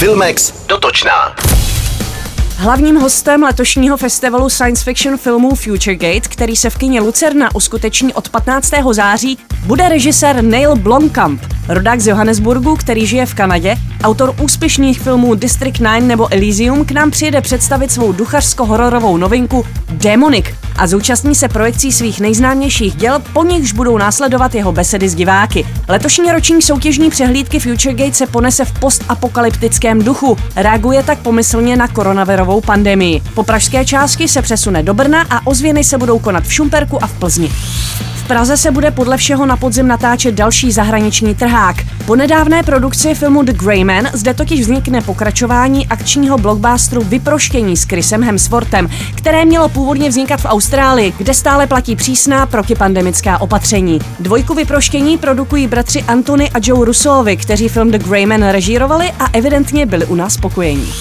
Filmex dotočná. Hlavním hostem letošního festivalu science fiction filmů Futuregate, který se v kině Lucerna uskuteční od 15. září, bude režisér Neil Blomkamp, rodák z Johannesburgu, který žije v Kanadě, autor úspěšných filmů District 9 nebo Elysium, k nám přijede představit svou duchařsko-hororovou novinku Demonic a zúčastní se projekcí svých nejznámějších děl, po nichž budou následovat jeho besedy s diváky. Letošní roční soutěžní přehlídky Futuregate se ponese v postapokalyptickém duchu. Reaguje tak pomyslně na koronavirovou pandemii. Po pražské části se přesune do Brna a ozvěny se budou konat v Šumperku a v Plzni. Praze se bude podle všeho na podzim natáčet další zahraniční trhák. Po nedávné produkci filmu The Grey Man zde totiž vznikne pokračování akčního blockbusteru Vyproštění s Chrisem Hemsworthem, které mělo původně vznikat v Austrálii, kde stále platí přísná protipandemická opatření. Dvojku Vyproštění produkují bratři Antony a Joe Russovi, kteří film The Grey Man režírovali a evidentně byli u nás spokojení.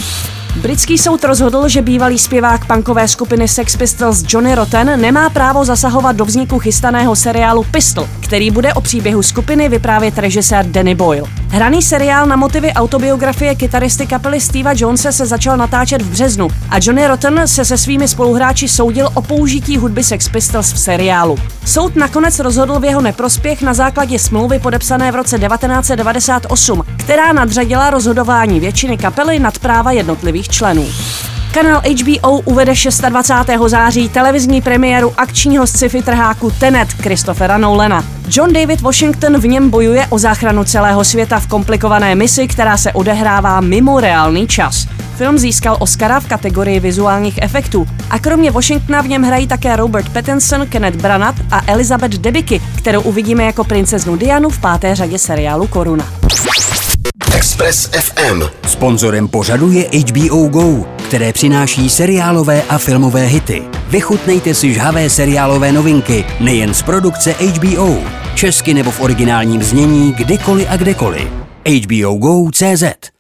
Britský soud rozhodl, že bývalý zpěvák punkové skupiny Sex Pistols Johnny Rotten nemá právo zasahovat do vzniku chystaného seriálu Pistol, který bude o příběhu skupiny vyprávět režisér Danny Boyle. Hraný seriál na motivy autobiografie kytaristy kapely Steva Jonesa se začal natáčet v březnu a Johnny Rotten se se svými spoluhráči soudil o použití hudby Sex Pistols v seriálu. Soud nakonec rozhodl v jeho neprospěch na základě smlouvy podepsané v roce 1998, která nadřadila rozhodování většiny kapely nad práva jednotlivých členů. Kanál HBO uvede 26. září televizní premiéru akčního sci-fi trháku Tenet Christophera Nolana. John David Washington v něm bojuje o záchranu celého světa v komplikované misi, která se odehrává mimo reálný čas. Film získal Oscara v kategorii vizuálních efektů a kromě Washingtona v něm hrají také Robert Pattinson, Kenneth Branagh a Elizabeth Debicki, kterou uvidíme jako princeznu Dianu v páté řadě seriálu Koruna. Express FM. Sponzorem pořadu je HBO Go, které přináší seriálové a filmové hity. Vychutnejte si žhavé seriálové novinky nejen z produkce HBO, česky nebo v originálním znění kdykoliv a kdekoliv. HBO Go.cz